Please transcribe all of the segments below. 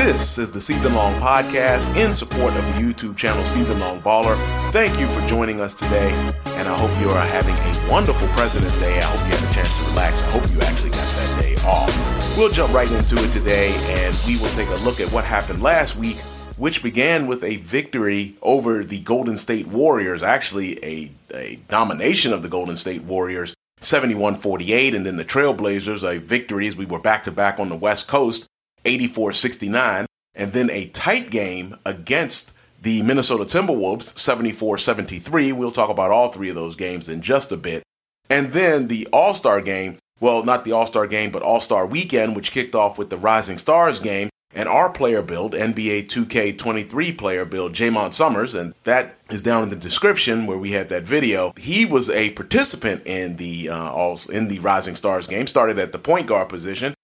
This is the Season Long Podcast in support of the YouTube channel Season Long Baller. Thank you for joining us today, and I hope you are having a wonderful President's Day. I hope you had a chance to relax. I hope you actually got that day off. We'll jump right into it today, and we will take a look at what happened last week, which began with a victory over the Golden State Warriors, actually, a, a domination of the Golden State Warriors. 71 48, and then the Trailblazers, a victory as we were back to back on the West Coast, 84 69, and then a tight game against the Minnesota Timberwolves, 74 73. We'll talk about all three of those games in just a bit. And then the All Star game, well, not the All Star game, but All Star weekend, which kicked off with the Rising Stars game and our player build, NBA 2K23 player build, Jaymont Summerz, and that is down in the description where we had that video. He was a participant in the uh, all in the Rising Stars game. Started at the point guard position,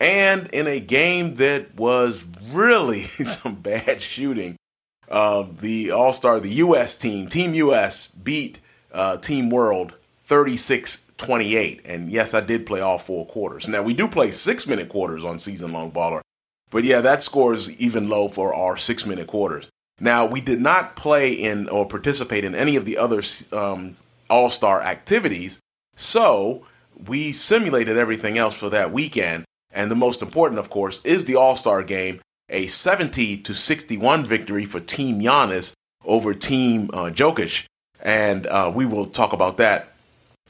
and in a game that was really some bad shooting. Um, the All Star, the U.S. team, Team U.S. beat uh, Team World 36 28. And yes, I did play all four quarters. Now, we do play six minute quarters on Season Long Baller, but yeah, that score is even low for our six minute quarters. Now, we did not play in or participate in any of the other um, All Star activities, so we simulated everything else for that weekend. And the most important, of course, is the All Star game, a 70 to 61 victory for Team Giannis over Team uh, Jokic. And uh, we will talk about that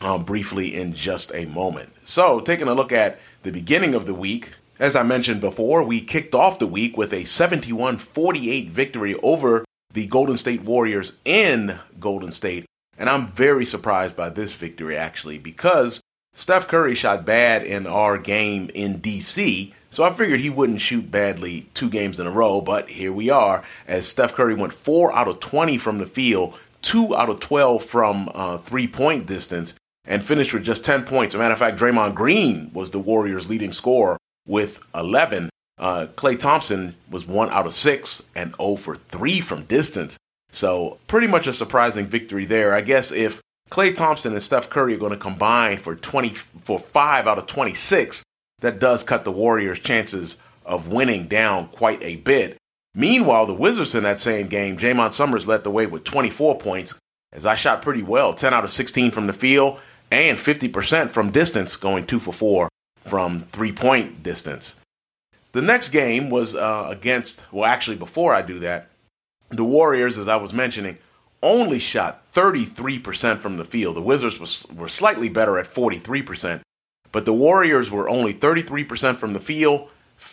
um, briefly in just a moment. So, taking a look at the beginning of the week, as I mentioned before, we kicked off the week with a 71 48 victory over the Golden State Warriors in Golden State. And I'm very surprised by this victory, actually, because Steph Curry shot bad in our game in DC, so I figured he wouldn't shoot badly two games in a row, but here we are, as Steph Curry went 4 out of 20 from the field, 2 out of 12 from uh, three point distance, and finished with just 10 points. As a matter of fact, Draymond Green was the Warriors' leading scorer with 11. Uh, Klay Thompson was 1 out of 6 and 0 for 3 from distance. So, pretty much a surprising victory there. I guess if Klay Thompson and Steph Curry are going to combine for 20 for 5 out of 26. That does cut the Warriors' chances of winning down quite a bit. Meanwhile, the Wizards in that same game, Jaymont Summerz led the way with 24 points as I shot pretty well, 10 out of 16 from the field and 50% from distance, going 2 for 4 from three-point distance. The next game was uh, against, well, actually, before I do that, the Warriors, as I was mentioning, only shot 33% from the field. The Wizards was, were slightly better at 43%, but the Warriors were only 33% from the field,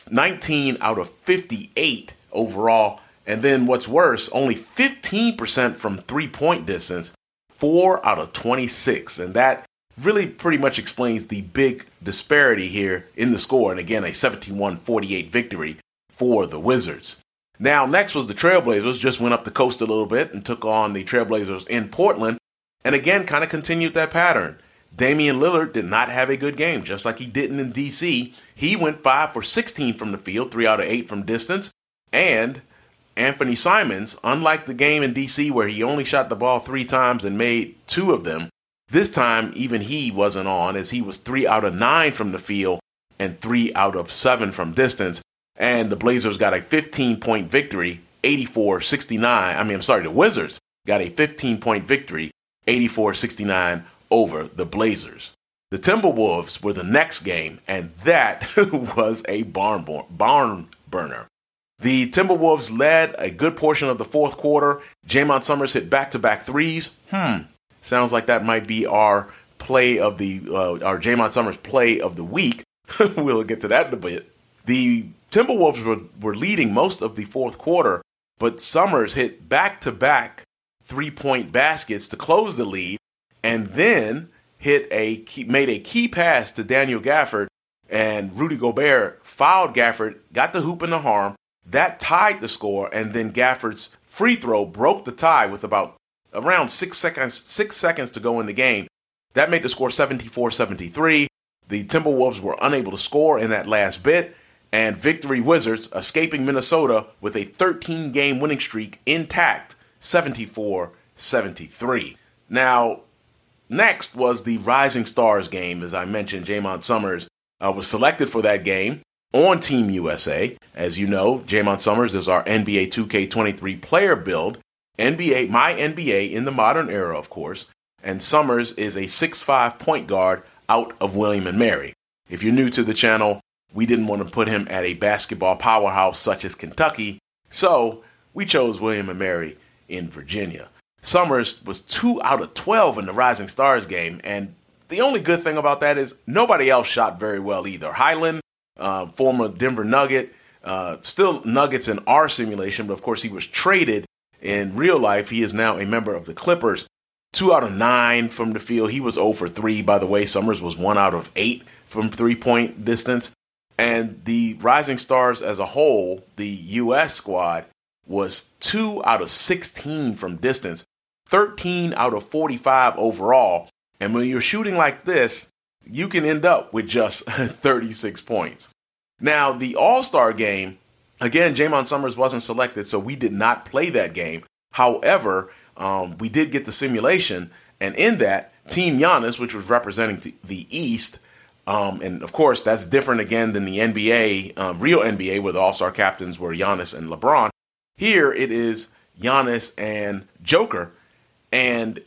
19 out of 58 overall. And then what's worse, only 15% from three point distance, 4 out of 26. And that really pretty much explains the big disparity here in the score. And again, a 71 48 victory for the Wizards. Now, next was the Trailblazers, just went up the coast a little bit and took on the Trailblazers in Portland, and again kind of continued that pattern. Damian Lillard did not have a good game, just like he didn't in DC. He went 5 for 16 from the field, 3 out of 8 from distance, and Anthony Simons, unlike the game in DC where he only shot the ball three times and made two of them, this time even he wasn't on as he was 3 out of 9 from the field and 3 out of 7 from distance and the Blazers got a 15 point victory, 84 69. I mean, I'm sorry, the Wizards got a 15 point victory, 84 69 over the Blazers. The Timberwolves were the next game, and that was a barn, barn burner. The Timberwolves led a good portion of the fourth quarter. Jaymont Summerz hit back to back threes. Hmm, sounds like that might be our play of the, uh, our Jaymont Summerz play of the week. we'll get to that in a bit. The Timberwolves were, were leading most of the fourth quarter, but Summerz hit back to back three point baskets to close the lead, and then hit a key, made a key pass to Daniel Gafford, and Rudy Gobert fouled Gafford, got the hoop in the harm. That tied the score, and then Gafford's free throw broke the tie with about around six seconds six seconds to go in the game. That made the score 74-73. The Timberwolves were unable to score in that last bit, and Victory Wizards escaping Minnesota with a 13 game winning streak intact, 74 73. Now, next was the Rising Stars game. As I mentioned, Jaymont Summerz uh, was selected for that game. on Team USA. As you know, Jaymont Summerz is our NBA 2K23 player build. NBA, my NBA in the modern era, of course. And Summerz is a six-five point guard out of William and Mary. If you're new to the channel, we didn't want to put him at a basketball powerhouse such as Kentucky, so we chose William and Mary in Virginia. Summerz was 2 out of 12 in the Rising Stars game, and the only good thing about that is nobody else shot very well either. Hyland, uh, former Denver Nugget, uh, still Nuggets in our simulation, but of course he was traded in real life. He is now a member of the Clippers. Two out of nine from the field. He was 0 for 3, by the way. Summerz was 1 out of 8 from three point distance. And the Rising Stars as a whole, the U.S. squad, was 2 out of 16 from distance, 13 out of 45 overall. And when you're shooting like this, you can end up with just 36 points. Now, the All Star game, again, Jaymont Summerz wasn't selected, so we did not play that game. However, um, we did get the simulation, and in that, Team Giannis, which was representing the East, um, and of course, that's different again than the NBA, uh, real NBA, where the All Star captains were Giannis and LeBron. Here it is Giannis and Joker, and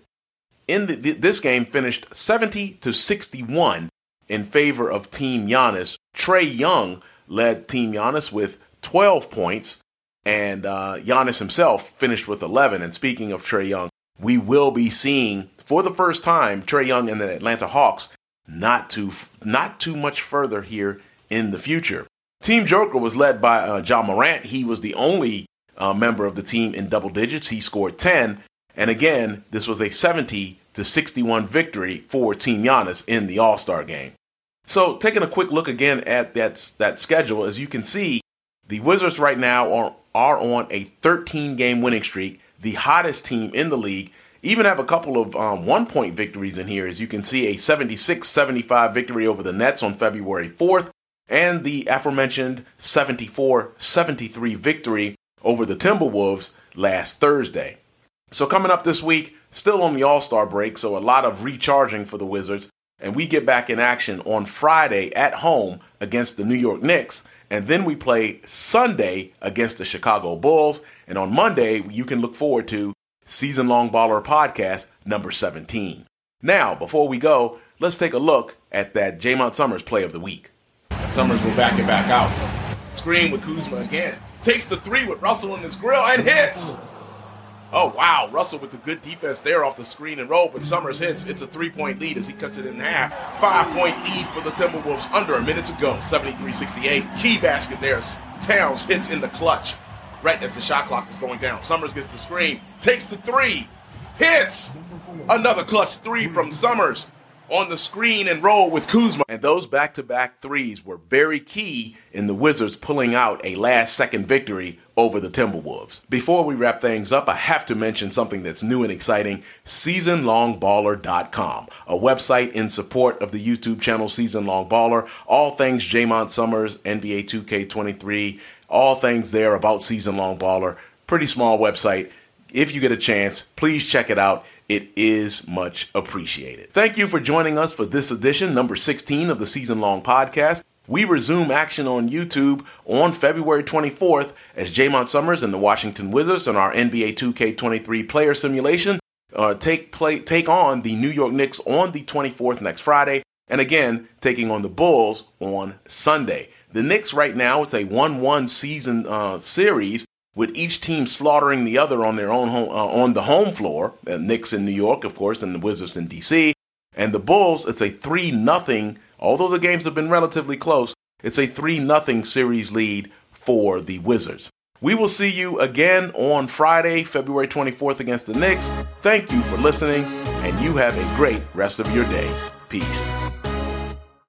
in the, this game finished 70 to 61 in favor of Team Giannis. Trae Young led Team Giannis with 12 points, and uh, Giannis himself finished with 11. And speaking of Trae Young, we will be seeing for the first time Trae Young and the Atlanta Hawks not too not too much further here in the future. Team Joker was led by uh, Ja Morant. He was the only uh, member of the team in double digits. He scored 10. And again, this was a 70 to 61 victory for Team Giannis in the All Star game. So, taking a quick look again at that, that schedule, as you can see, the Wizards right now are, are on a 13 game winning streak, the hottest team in the league. Even have a couple of um, one point victories in here, as you can see a 76 75 victory over the Nets on February 4th, and the aforementioned 74 73 victory over the Timberwolves last Thursday. So, coming up this week, still on the All Star break, so a lot of recharging for the Wizards. And we get back in action on Friday at home against the New York Knicks. And then we play Sunday against the Chicago Bulls. And on Monday, you can look forward to Season Long Baller Podcast number 17. Now, before we go, let's take a look at that Jaymont Summerz play of the week. Summerz will back it back out. Screen with Kuzma again. Takes the three with Russell in his grill and hits. Oh, wow. Russell with the good defense there off the screen and roll, but Summerz hits. It's a three point lead as he cuts it in half. Five point lead for the Timberwolves under a minute to go. 73 68. Key basket there. Towns hits in the clutch right as the shot clock was going down. Summerz gets the screen, takes the three, hits. Another clutch three from Summerz on the screen and roll with Kuzma. And those back to back threes were very key in the Wizards pulling out a last second victory over the Timberwolves. Before we wrap things up, I have to mention something that's new and exciting SeasonLongBaller.com, a website in support of the YouTube channel Season Long Baller. All things Jaymont Summerz, NBA 2K23, all things there about Season Long Baller. Pretty small website. If you get a chance, please check it out. It is much appreciated. Thank you for joining us for this edition, number 16 of the season long podcast. We resume action on YouTube on February 24th as Jaymont Summerz and the Washington Wizards and our NBA 2K23 player simulation uh, take play take on the New York Knicks on the 24th next Friday, and again taking on the Bulls on Sunday. The Knicks right now it's a 1-1 season uh, series with each team slaughtering the other on their own home, uh, on the home floor. The Knicks in New York, of course, and the Wizards in DC. And the Bulls, it's a 3 nothing. although the games have been relatively close, it's a 3 nothing series lead for the Wizards. We will see you again on Friday, February 24th against the Knicks. Thank you for listening, and you have a great rest of your day. Peace.